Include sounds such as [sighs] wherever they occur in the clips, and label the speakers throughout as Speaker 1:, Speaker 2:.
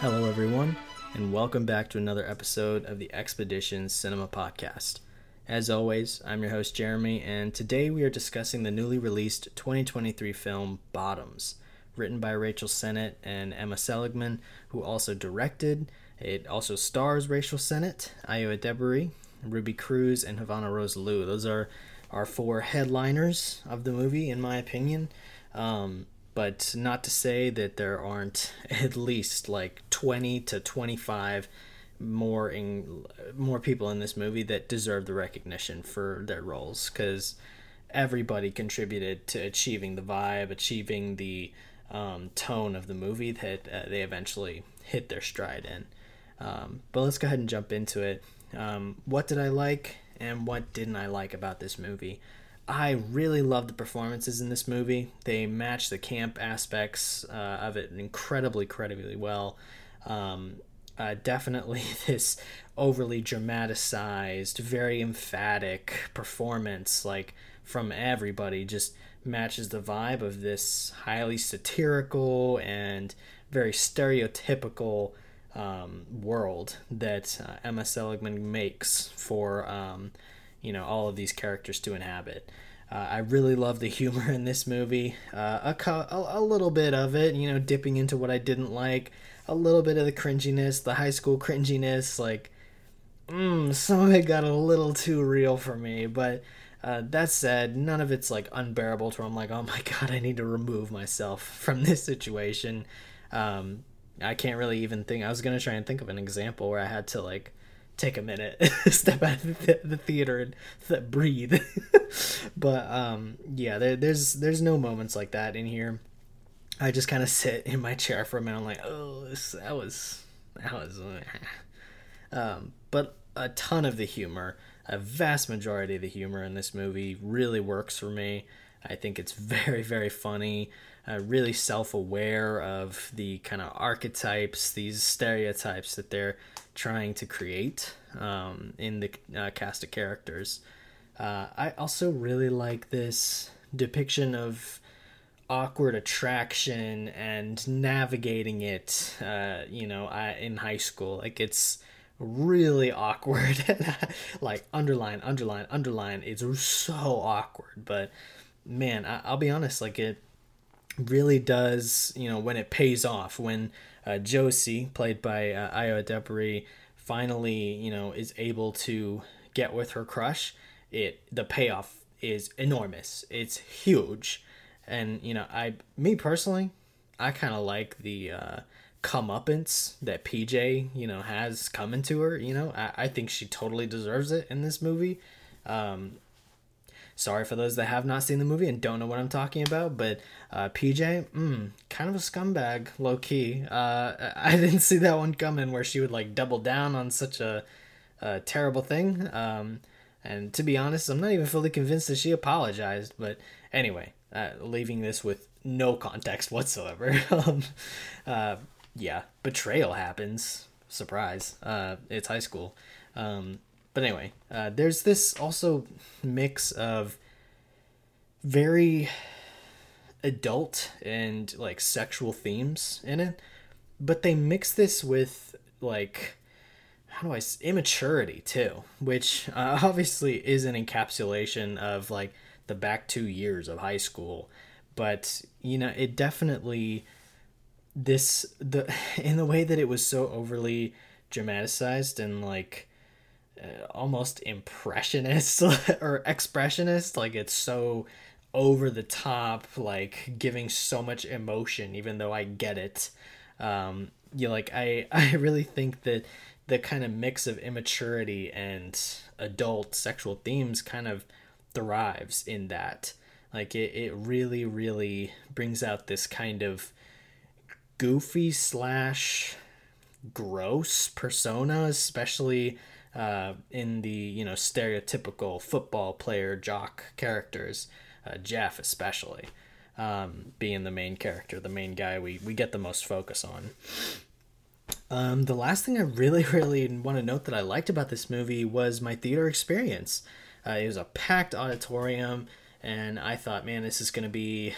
Speaker 1: Hello, everyone, and welcome back to another episode of the Expedition Cinema Podcast. As always, I'm your host, Jeremy, and today we are discussing the newly released 2023 film Bottoms, written by Rachel Sennott and Emma Seligman, who also directed. It also stars Rachel Sennott, Ayo Edebiri, Ruby Cruz, and Havana Rose Liu. Those are our four headliners of the movie, in my opinion. Um, but not to say that there aren't [laughs] at least like 20 to 25 more in more people in this movie that deserve the recognition for their roles because everybody contributed to achieving the vibe achieving the um, tone of the movie that uh, they eventually hit their stride in. Um, but let's go ahead and jump into it. Um, what did i like and what didn't i like about this movie I really love the performances in this movie. They match the camp aspects uh, of it incredibly, incredibly well. Um, uh, definitely [laughs] this overly dramatized, very emphatic performance, like from everybody, just matches the vibe of this highly satirical and very stereotypical um, world that uh, Emma Seligman makes for um, you know all of these characters to inhabit. Uh, I really love the [laughs] humor in this movie. Uh, a, a, a little bit of it, you know, dipping into what I didn't like. A little bit of the cringiness, the high school cringiness. Like, mm, some of it got a little too real for me. But uh, that said, none of it's like unbearable to where I'm like, oh my [laughs] god, I need to remove myself [laughs] from this situation. Um, I can't really even think. I was gonna try and think of an example where I had to like take a minute, [laughs] step out of the, the theater and th- breathe. [laughs] but um, yeah, there, there's there's no moments like that in here. I just kind of sit in my chair for a minute. I'm like, oh, this, that was that was. [sighs] Um, but a ton of the humor, a vast majority of the humor in this movie really works for me. I think it's very very funny. Uh, really self-aware of the kind of archetypes, these stereotypes that they're trying to create um, in the uh, cast of characters. Uh, I also really like this depiction of awkward attraction and navigating it. Uh, you know, I, in high school, like it's really awkward. [laughs] like underline, underline, underline. It's so awkward, but man, I, I'll be honest. Like it really does. You know, when it pays off, when uh, Josie, played by uh, Ayo Edebiri, finally, you know, is able to get with her crush, it the payoff is enormous. It's huge, and you know, I me personally, I kind of like the uh, comeuppance that PJ, you know, has coming to her. You know, I, I think she totally deserves it in this movie. Um, Sorry for those that have not seen the movie and don't know what I'm talking about, but uh, PJ, mm, kind of a scumbag, low key. Uh, [laughs] I didn't see that one coming where she would like double down on such a, a terrible thing. Um, and to be honest, I'm not even fully convinced that she apologized. But anyway, uh, leaving this with no context whatsoever. [laughs] um, uh, yeah, betrayal happens. Surprise. Uh, it's high school. Um, but anyway, uh, there's this also mix of very adult and like sexual themes in it, but they mix this with like how do I immaturity too, which uh, [laughs] obviously is an encapsulation of like the back two years of high school, but you know it definitely this the [laughs] in the way that it was so overly dramatized and like almost impressionist [laughs] or expressionist. Like it's so over the top like giving so much emotion even though i get it. Um you know, like i [laughs] i really think that the kind of mix of immaturity and adult sexual themes kind of thrives in that. Like it, it really really brings out this kind of goofy slash gross persona especially uh, in the you know stereotypical football player jock characters, uh, Jeff especially um, being the main character, the main guy we we get the most focus on. Um, the last thing I really [laughs] really want to note that I liked about this movie was my theater experience. Uh, it was a packed auditorium, and I thought, man, this is gonna be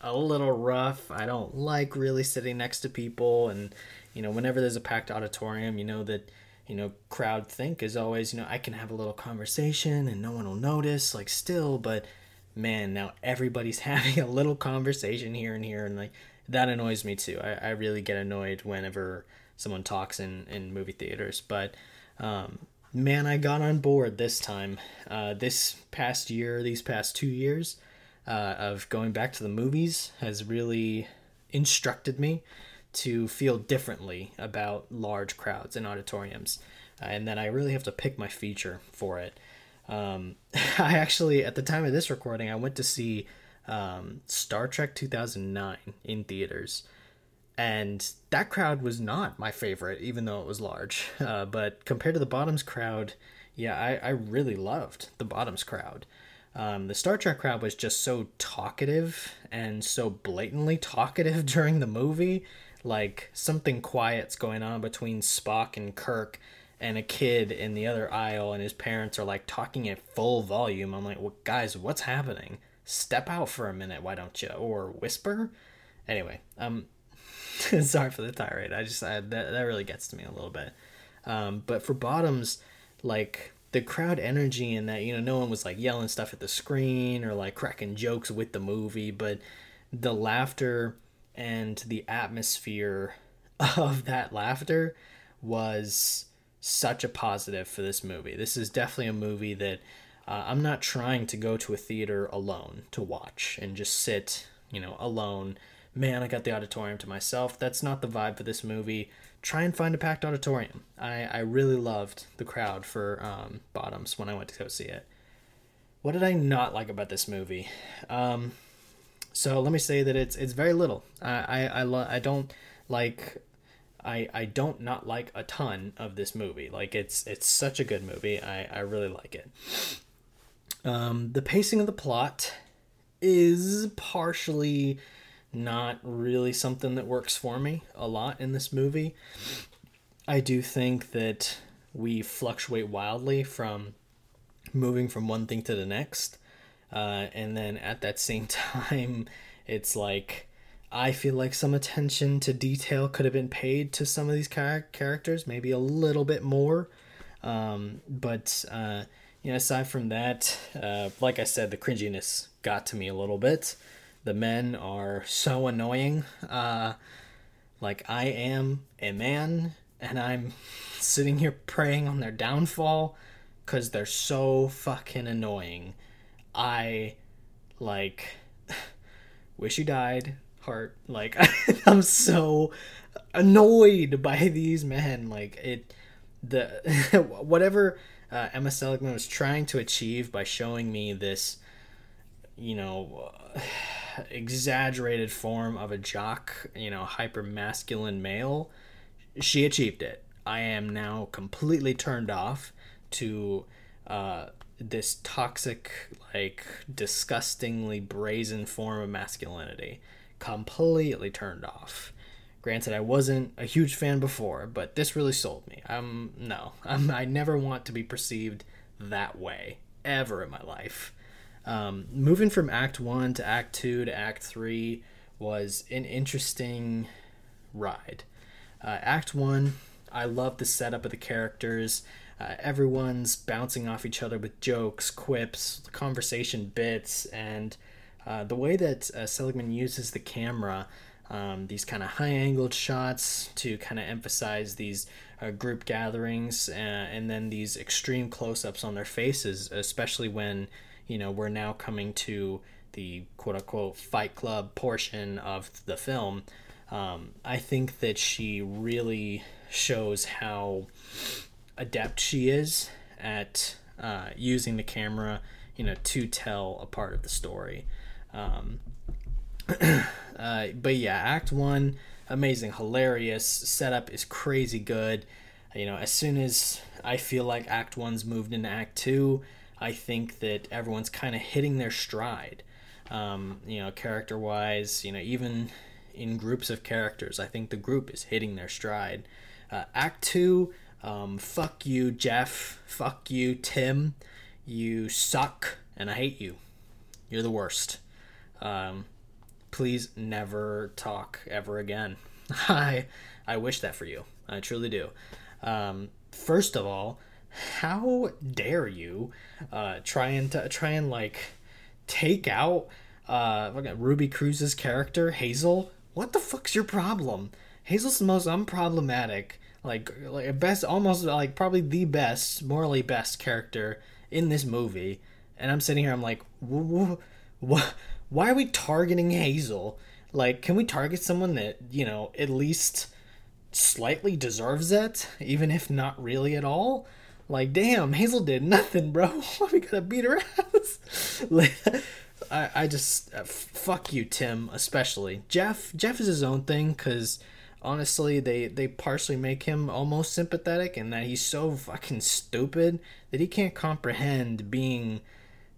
Speaker 1: a little rough. I don't like really sitting next to people and you know, whenever there's a packed auditorium, you know that you know, crowd think is always, you know, I can have a little conversation and no one will notice, like, still, but man, now everybody's [laughs] having a little conversation here and here, and like, that annoys me too. I, I really get annoyed whenever someone talks in, in movie theaters, but, um, man, I got on board this time. Uh, this past year, these past two years uh, of going back to the movies has really instructed me to feel differently about large crowds and auditoriums. Uh, and then I really have to pick my feature for it. Um, [laughs] I actually, at the time of this recording, I went to see um, Star Trek 2009 in theaters. And that crowd was not my favorite, even though it was large. [laughs] Uh, but compared to the Bottoms crowd, yeah, I, I really loved the Bottoms crowd. Um, the Star Trek crowd was just so talkative and so blatantly talkative [laughs] during the movie like something quiet's going on between Spock and Kirk and a kid in the other aisle and his parents are like talking at full volume. I'm like, well, guys, what's happening? Step out for a minute, why don't you? Or whisper? Anyway, um, [laughs] sorry for the tirade. I just I, that that really gets to me a little bit. Um, but for bottoms, like the crowd energy and that you know no one was like yelling stuff at the screen or like cracking jokes with the movie, but the laughter and the atmosphere [laughs] of that laughter was such a positive for this movie. This is definitely a movie that uh, I'm not trying to go to a theater alone to watch and just sit, you know, alone. Man, I got the auditorium to myself. That's not the vibe for this movie. Try and find a packed auditorium. I, I really loved the crowd for um, Bottoms when I went to go see it. What did I not like about this movie? Um, so let me say that it's it's very little. I I I, lo- I don't like I I don't not like a ton of this movie. Like it's it's such a good movie. I I really like it. Um, the pacing of the plot is partially not really something that works for me a lot in this movie. I do think that we fluctuate wildly from moving from one thing to the next. Uh, and then at that same [laughs] time, it's like I feel like some attention to detail could have been paid to some of these char- characters, maybe a little bit more. Um, but uh, you know, aside from that, uh, like I said, the cringiness got to me a little bit. The men are so annoying. Uh, like I am a man, and I'm [laughs] sitting here praying on their downfall because they're so fucking annoying. I like [laughs] wish you died heart like [laughs] I'm so annoyed by these men like it the [laughs] whatever uh, Emma Seligman was trying to achieve by showing me this you know [sighs] exaggerated form of a jock you know hyper masculine male she achieved it. I am now completely turned off to uh, this toxic, like disgustingly brazen form of masculinity. Completely turned off. Granted, I wasn't a huge fan before, but this really sold me. I'm no, I'm, I never want to be perceived that way ever in my life. Um, moving from Act One to Act Two to Act Three was an interesting ride. Uh, Act One, I love the setup of the characters uh, everyone's bouncing off each other with jokes, quips, conversation bits, and uh, the way that uh, Seligman uses the camera, um, these kind of high angled shots to kind of emphasize these uh, group gatherings, uh, and then these extreme close ups on their faces, especially when you know we're now coming to the quote unquote fight club portion of the film. Um, I think that she really shows how adept she is at uh, using the camera, you know, to tell a part of the story. Um, [clears throat] uh, but yeah, Act One, amazing, hilarious. Setup is crazy good. You know, as soon as I feel like Act One's moved into Act Two, I think that everyone's kind of hitting their stride. Um, you know, character wise, you know, even in groups of characters, I think the group is hitting their stride. Uh, act Two um, fuck you, Jeff. Fuck you, Tim. You suck, and I hate you. You're the worst. Um, please never talk ever again. [laughs] I I wish that for you. I truly do. Um, first of all, how dare you uh, try and t- try and like take out uh, Ruby Cruz's character Hazel? What the fuck's your problem? Hazel's the most unproblematic, like like best, almost like probably the best, morally best character in this movie. And I'm sitting here, I'm like? Why are we targeting Hazel? Like, can we target someone that you know at least slightly deserves it, even if not really at all? Like, damn, Hazel did nothing, bro. [laughs] We gotta beat her ass? [laughs] like, I, I just uh, fuck you, Tim, especially Jeff. Jeff is his own thing because honestly, they they partially make him almost sympathetic, and that he's so fucking stupid that he can't comprehend being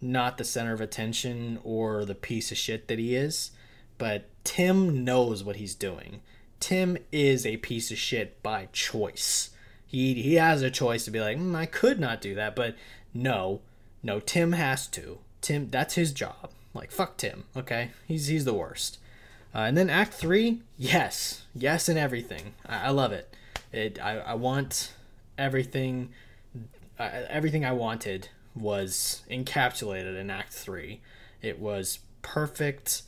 Speaker 1: not the center of attention or the piece of shit that he is. But Tim knows what he's doing. Tim is a piece of shit by choice. He he has a choice to be like, mm, I could not do that, but no, no, Tim has to. Tim, that's his job. Like fuck Tim, okay? He's he's the worst. Uh, and then Act Three, yes, yes, and everything. I, I love it. It I, I want everything. Uh, everything I wanted was encapsulated in Act Three. It was perfect,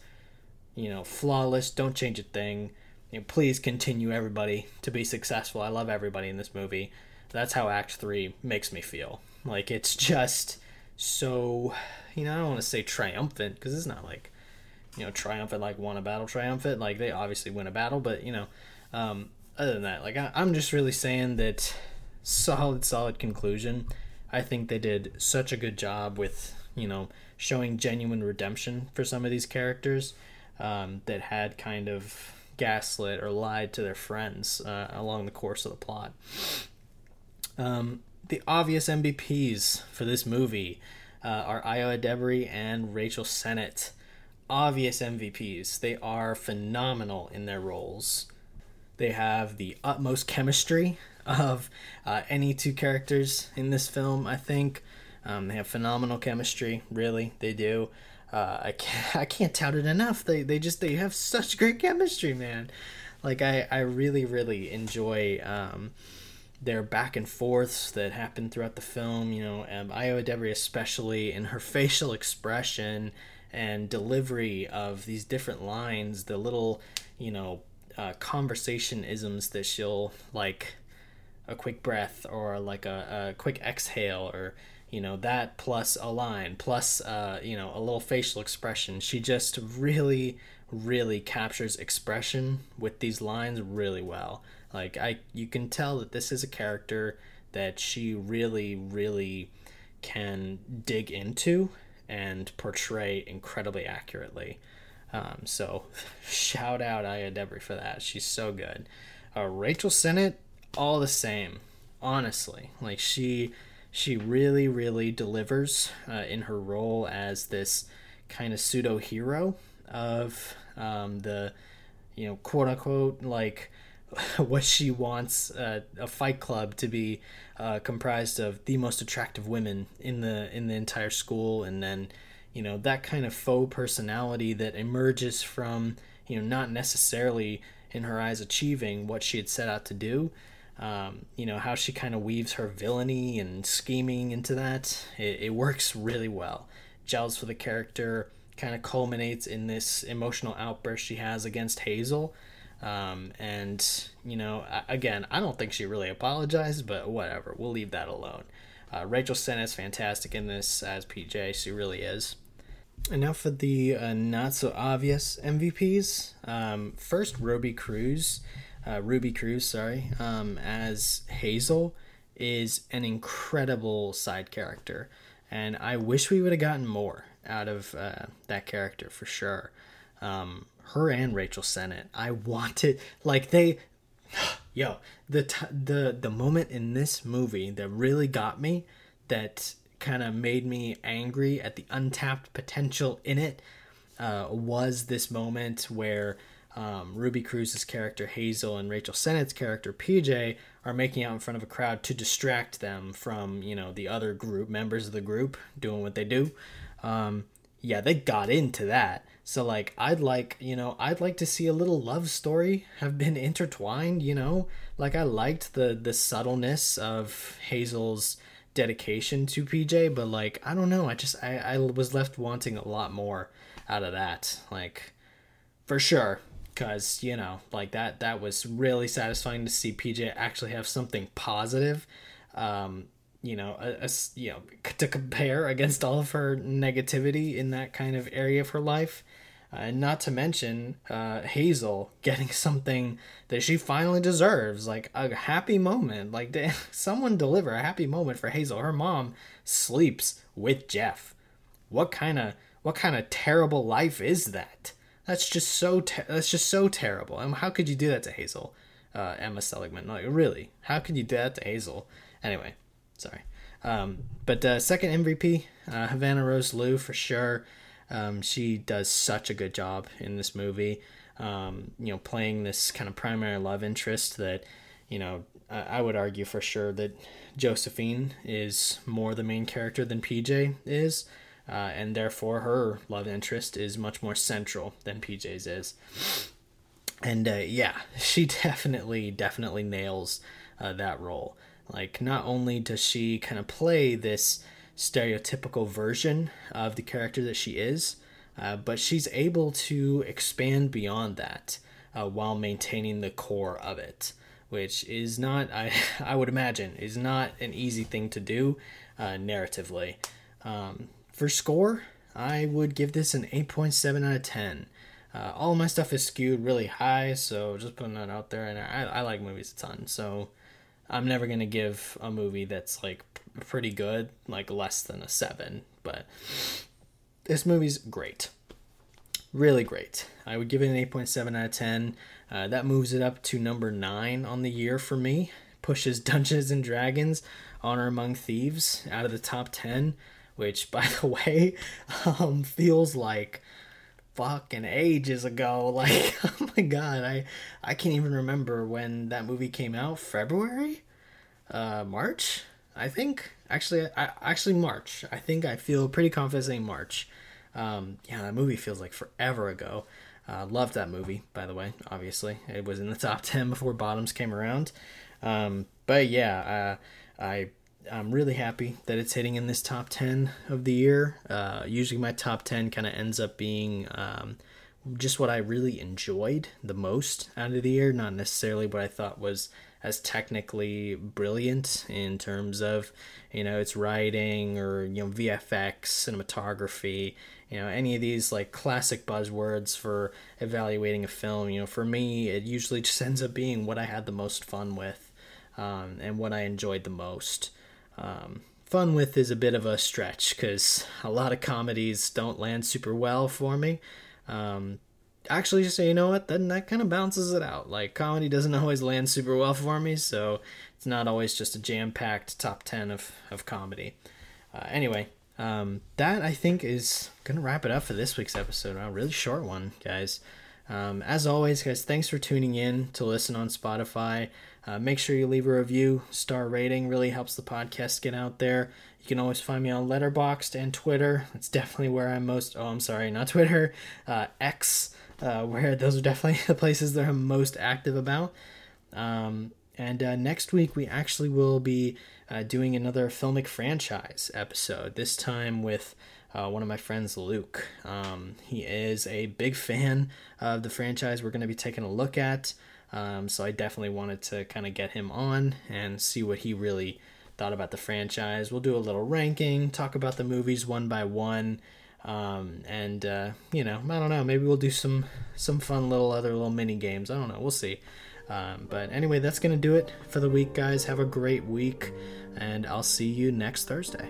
Speaker 1: you know, flawless. Don't change a thing. You know, please continue everybody to be successful. I love everybody in this movie. That's how Act Three makes me feel. Like it's just so, you know, I don't want to say triumphant because it's not like, you know, triumphant like won a battle triumphant. Like they obviously win a battle, but you know, um, other than that, like I, I'm just really saying that solid, solid conclusion. I think they did such a good job with you know showing genuine redemption for some of these characters um, that had kind of gaslit or lied to their friends uh, along the course of the plot. Um, the obvious MVPs for this movie uh, are Ayo Edebiri and Rachel Sennott. Obvious MVPs. They are phenomenal in their roles. They have the utmost chemistry of uh, any two characters in this film. I think um, they have phenomenal chemistry. Really, they do. Uh, I can't [laughs] I can't tout it enough. They they just they have such great chemistry, man. Like I I really really enjoy um, their back and forths that happen throughout the film. You know, um, Ayo Edebiri especially in her [laughs] facial expression and delivery of these different lines, the little you know uh, conversation isms that she'll like a quick breath or like a, a quick exhale or you know that plus a line plus uh, you know a little facial expression. She just really really captures expression with these lines really well. Like i you can tell that this is a character that she really really can dig into and portray incredibly accurately. Um, so [laughs] shout out Ayo Edebiri for that. She's so good. Uh, rachel sennott all the same honestly. Like she she really really delivers uh, in her role as this kind of pseudo hero of um, the you know quote unquote like [laughs] what she wants uh, a fight club to be uh, comprised of the most attractive women in the in the entire school. And then you know that kind of faux personality that emerges from you know not necessarily in her eyes achieving what she had set out to do. Um, you know how she kind of weaves her villainy and scheming into that it, it works really well. Gels for the character kind of culminates in this emotional outburst she has against hazel um, and you know again i don't think she really apologized but whatever. We'll leave that alone. Uh, rachel is fantastic in this as pj she really is. And now for the uh, not so obvious mvps um, first ruby cruz uh, Ruby Cruz, sorry, um, as Hazel is an incredible side character, and I wish we would have gotten more out of uh, that character for sure. Um, her and Rachel Sennott, I wanted like they, [sighs] yo, the t- the the moment in this movie that really got me, that kind of made me angry at the untapped potential in it, uh, was this moment where um, Ruby Cruz's character Hazel and Rachel Sennott's character PJ are making out in front of a crowd to distract them from you know the other group members of the group doing what they do. Um, yeah, they got into that. So like I'd like, you know, I'd like to see a little love story have been [laughs] intertwined, you know? Like I liked the the subtleness of Hazel's dedication to PJ, but like I don't know, I just I, I was left wanting a lot more out of that. Like for sure. Cause, you know, like that that was really satisfying to see PJ actually have something positive. Um, you know, a, a, you know, to compare against all of her negativity in that kind of area of her life. Uh, and not to mention uh, Hazel getting [laughs] something that she finally deserves, like a happy moment. Like [laughs] someone deliver a happy moment for Hazel. Her mom sleeps with Jeff. What kind of what kind of terrible life is that? That's just so ter- that's just so terrible. And how could you do that to Hazel, uh, Emma Seligman? Like really, how could you do that to Hazel? Anyway, sorry. Um, but uh, second MVP, uh, Havana Rose Liu for sure. Um, she does such a good job in this movie. Um, you know, playing this kind of primary love interest that, you know, I, I would argue for sure that Josephine is more the main character than PJ is. Uh, and therefore her love interest is much more central than PJ's is. And uh, yeah, [laughs] she definitely, definitely nails uh, that role. Like, not only does she kind of play this stereotypical version of the character that she is, uh, but she's able to expand beyond that uh, while maintaining the core of it, which is not, [laughs] I, I would imagine, is not an easy thing to do uh, narratively. Um, for score, I would give this an 8.7 out of 10. Uh, all my stuff is skewed really high, so just putting that out there. And I, I like movies a ton, so I'm never gonna give a movie that's like pretty good like less than a seven. But this movie's great, really great. I would give it an eight point seven out of ten. Uh, that moves it up to number nine on the year for me. Pushes [laughs] Dungeons and Dragons, Honor Among Thieves out of the top ten, which [laughs] by the way, [laughs] um, feels like fucking ages ago. [laughs] Like, oh my god, I I can't even remember when that movie came out. February, uh, March, I think. Actually, I actually March. I think I feel pretty confident saying March. Um, yeah, that movie feels like forever ago. Uh, loved that movie, by the way. Obviously, it was in the top [laughs] ten before Bottoms came around. Um, but yeah, uh, I I'm really happy that it's hitting in this top 10 of the year. Uh, usually, my top 10 kind of ends up being um, just what I really enjoyed the most out of the year, not necessarily what I thought was as technically brilliant in terms of you know its writing or you know VFX, cinematography, you know any of these like classic buzzwords for evaluating a film. You know, for me, it usually just [laughs] ends up being what I had the most fun with um, and what I enjoyed the most. Um, fun with is a bit of a stretch because a lot of comedies don't land super well for me. Um, actually, say, you know what, then that kind of balances it out. Like, comedy doesn't [laughs] always land super well for me, so it's not always just a jam packed top 10 of, of comedy. Uh, anyway, um, that I think is to wrap it up for this week's episode. A really short one, guys. Um, as always, guys, thanks for tuning in to listen on Spotify. Uh, make sure you leave a review, star rating really helps the podcast get out there. You can always find me on Letterboxd and Twitter. That's definitely where I'm most. Oh, I'm sorry, not Twitter, [laughs] uh, X, uh, where those are definitely [laughs] the places that I'm most active about. Um, and uh, next week we actually will be uh, doing another filmic franchise episode. This time with uh, one of my friends, Luke. Um, he is a big fan of the franchise we're going to be taking a look at. Um, so I definitely wanted to kind of get him on and see what he really thought about the franchise. We'll do a little ranking, talk about the movies one by one, um, and uh, you know, I don't know, maybe we'll do some some fun little other little mini games. I don't know, we'll see. Um, but anyway, that's gonna do it for the week, guys. Have a great week, and I'll see you next Thursday.